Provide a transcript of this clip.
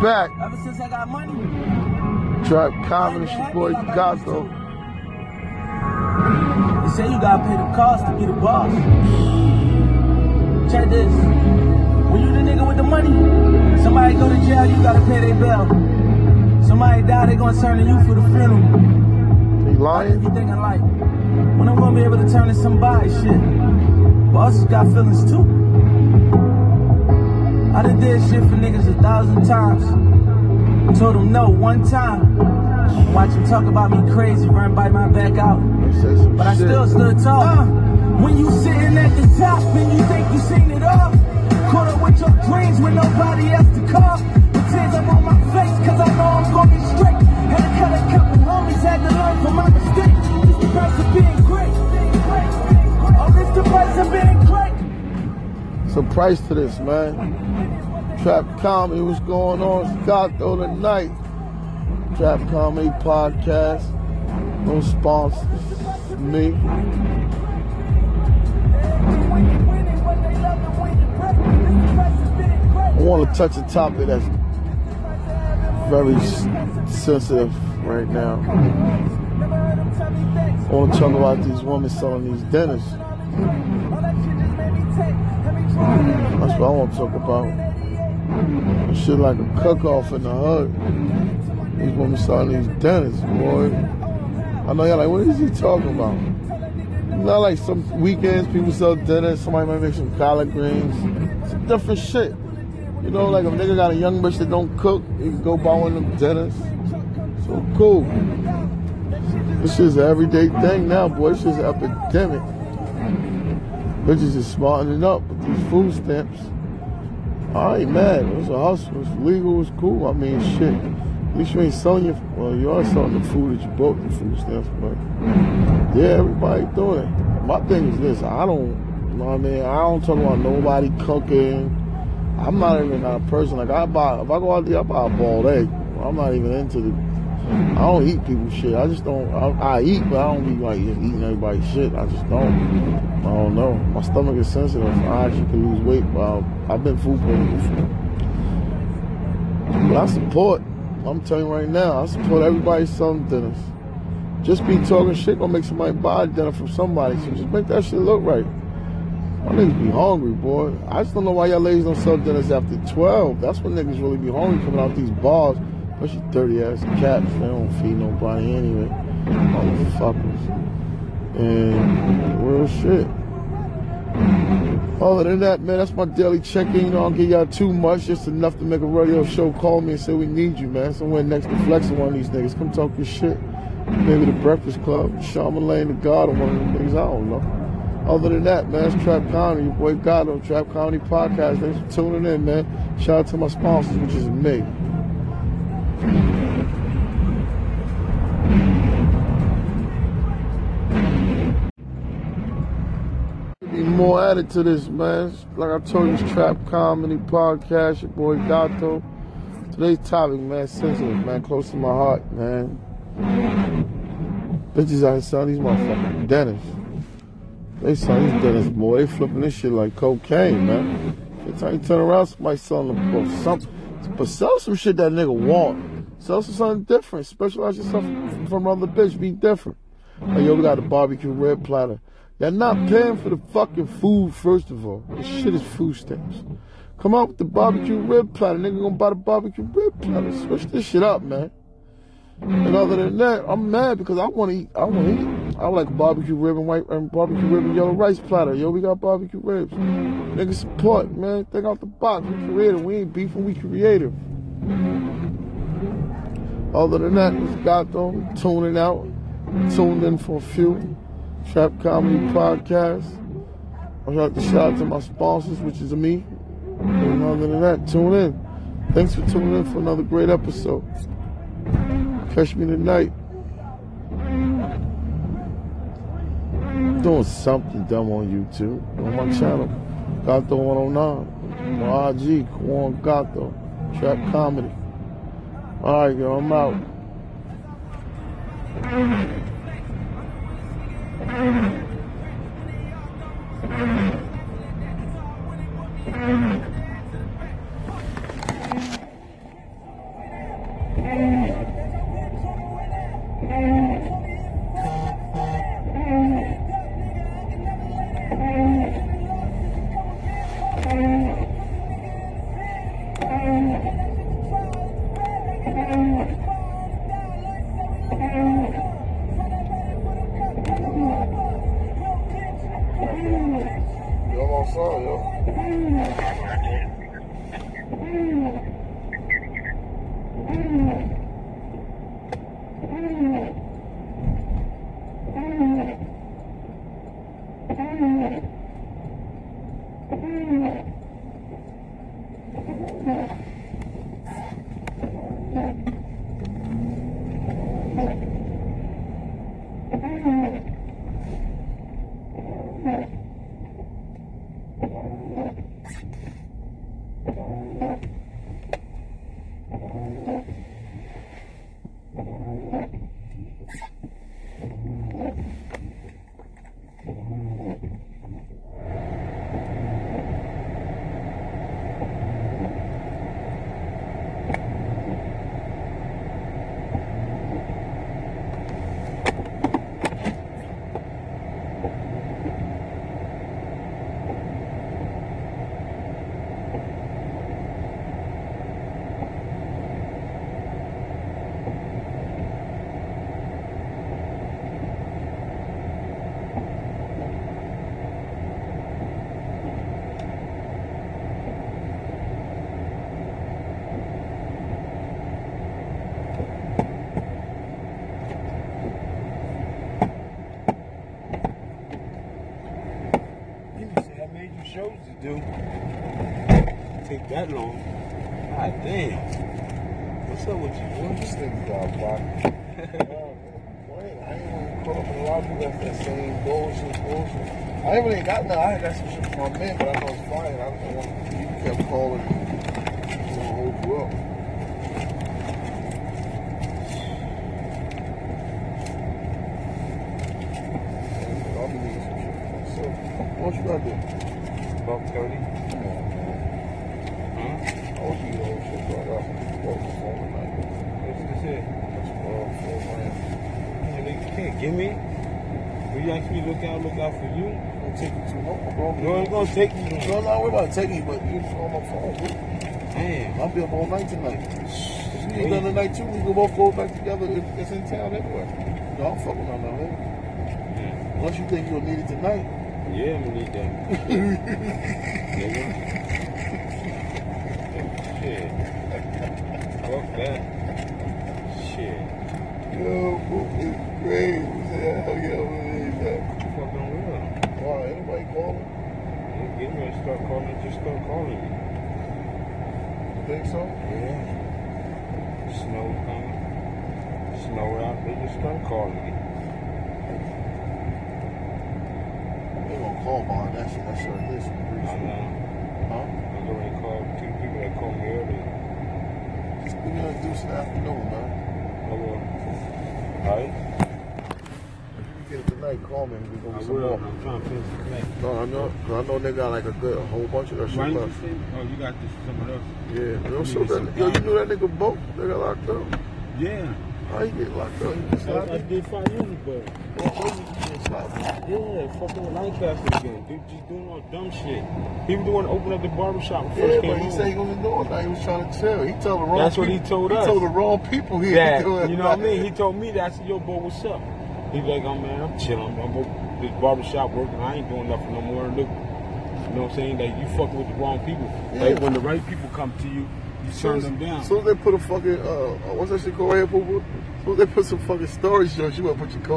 back. Ever since I got money. Trap Comedy, it's your boy Gato. They say you gotta pay the cost to be the boss. Check this. When you the nigga with the money, somebody go to jail, you gotta pay their bill. Somebody die, they gonna turn to you for the funeral. Just lying? be thinking like, when I'm gonna be able to turn to somebody shit. Bosses got feelings too. I done did shit for niggas a thousand times. Told them no one time. Watch them talk about me crazy, run by my back out. They say some But I still stood tall. Uh, when you sitting at the top and you think you seen it all. Caught up with your dreams when nobody else to call. The tears up on my face cause I know I'm a price to this, man. Trap Comedy, what's going on? It's Gato tonight. Trap Comedy Podcast. No sponsors. Me. I want to touch a topic that's very sensitive right now. I want to talk about these women selling these dinners. That's what I want to talk about. Shit like a cook-off in the hood. These women selling these dinners, boy. I know y'all like, what is he talking about? Not like some weekends people sell dinners, somebody might make some collard greens. It's different shit. You know, like a nigga got a young bitch that don't cook, he can go buy one of them dinners. So cool. This is an everyday thing now, boy. This is an epidemic. Bitches is smartening up food stamps. I ain't mad. It was a hustle. It's legal. It's cool. I mean, shit. At least you ain't selling your. Well, you are selling the food that you bought the food stamps, but yeah, everybody doing it. My thing is this. I don't. You know what I mean? I don't talk about nobody cooking. I'm not even that person. Like I buy. If I go out there, I buy a boiled egg. I'm not even into the. I don't eat people's shit. I just don't. I, I eat, but I don't be like eating everybody's shit. I just don't. I don't know. My stomach is sensitive. I actually can lose weight. But I've been food poisoning. But I support. I'm telling you right now, I support everybody's selling dinners. Just be talking shit gonna make somebody buy dinner from somebody. So just make that shit look right. My niggas be hungry, boy. I just don't know why y'all ladies don't sell dinners after 12. That's when niggas really be hungry coming out these bars. Especially dirty ass cats. They don't feed nobody anyway. Motherfuckers. And real shit. Other than that, man, that's my daily check-in. You know, I don't give y'all too much, just enough to make a radio show. Call me and say we need you, man. Somewhere next to Flex one of these niggas. Come talk your shit. Maybe the Breakfast Club, Charlamagne, the God, or one of them niggas. I don't know. Other than that, man, it's Trap Comedy. Your boy Gato Trap Comedy Podcast. Thanks for tuning in, man. Shout out to my sponsors, which is me. More added to this, man. Like I told you, it's Trap Comedy Podcast. Your boy Gato. Today's topic, man, sensitive, man, close to my heart, man. Bitches out here selling these motherfucking dinners. They selling these dinners, boy. They flipping this shit like cocaine, man. Every time you turn around, somebody selling them well, something. but sell some shit that nigga want. Sell some something different. Specialize yourself from other bitch. Be different. Like, yo, we got a barbecue red platter. You're not paying for the fucking food, first of all. This shit is food stamps. Come out with the barbecue rib platter. Nigga gonna buy the barbecue rib platter. Switch this shit up, man. And other than that, I'm mad because I want to eat. I want to eat. I like barbecue rib and white and barbecue rib and yellow rice platter. Yo, we got barbecue ribs. Nigga support, man. Think out the box. We creative. We ain't beefing. We creative. Other than that, it's got them tuning out, tuned in for a few. Trap Comedy Podcast. I'd like to shout out to my sponsors, which is me. And other than that, tune in. Thanks for tuning in for another great episode. Catch me tonight. Doing something dumb on YouTube on my channel. Gato 109. My IG, Kwan Gato. Trap Comedy. Alright, yo, I'm out. You You say I made you shows to do. Take that long. God damn. What's up with you, boy? This nigga got blocked. Wait, I ain't even caught up with a lot of people that's that same bullshit. I ain't really got no, I got some shit from my man, but I know it's fine. I don't want you kept calling. I'm gonna hold you up. What you gotta do? Buck 30. Come on, man. Huh? I want you to hold shit, bro. I got some work for phone tonight. What's this here? That's all four grand. Yeah, they can't give me. Will you ask me look out, look out for you? It'll take you too long, bro. No, it's gonna take you. No, no, we're about to take you, but you on my phone. bro. Damn. I'll be up all night tonight. You ain't done tonight too, we can both go back together. It- It's in town anyway. No, I'm fucking on that. Yeah, Unless you think you'll need it tonight. Yeah I'm gonna need that. Nigga. Shit. Fuck that. Shit. Yo, it's crazy. Hell yeah, we need that. Fucking real. Why? Anybody calling? Yeah, get me to start calling. Just start calling me. You think so? Yeah. Snow coming. Snow out. They just start calling me. They gonna call that shit. That shit like this. I know. Huh? I already called two people that called me earlier. Just that deuce in the afternoon, man. I will. Alright? If you get it tonight, call me and we go I get some will. more. I'm trying to finish the connect. No, I know, cause I know they got like a good, a whole bunch of that shit Why did you left. say? Oh, you got this someone else. Yeah, yo, You so that, yo, you knew that nigga both? They got locked up. Yeah. How you get locked up? You I, I did five years ago. up. Yeah, fucking with Lancaster again. Dude, just doing all dumb shit. He was the one that opened up the barbershop when Yeah, first but he said he wasn't doing that. He was trying to tell. He told the wrong That's what he people- told he told the wrong people he that, doing you know what I mean? He told me that. I said, yo, boy, what's up? He's like, oh, man, I'm chilling. I'm at this barbershop working. I ain't doing nothing no more. Look, you know what I'm saying? Like, you fucking with the wrong people. Yeah. Like, when the right people come to you, you turn them down. So they put a fucking, uh, what's that shit called right here, Poo Poo? So they put some fucking storage joints, you want to put your coat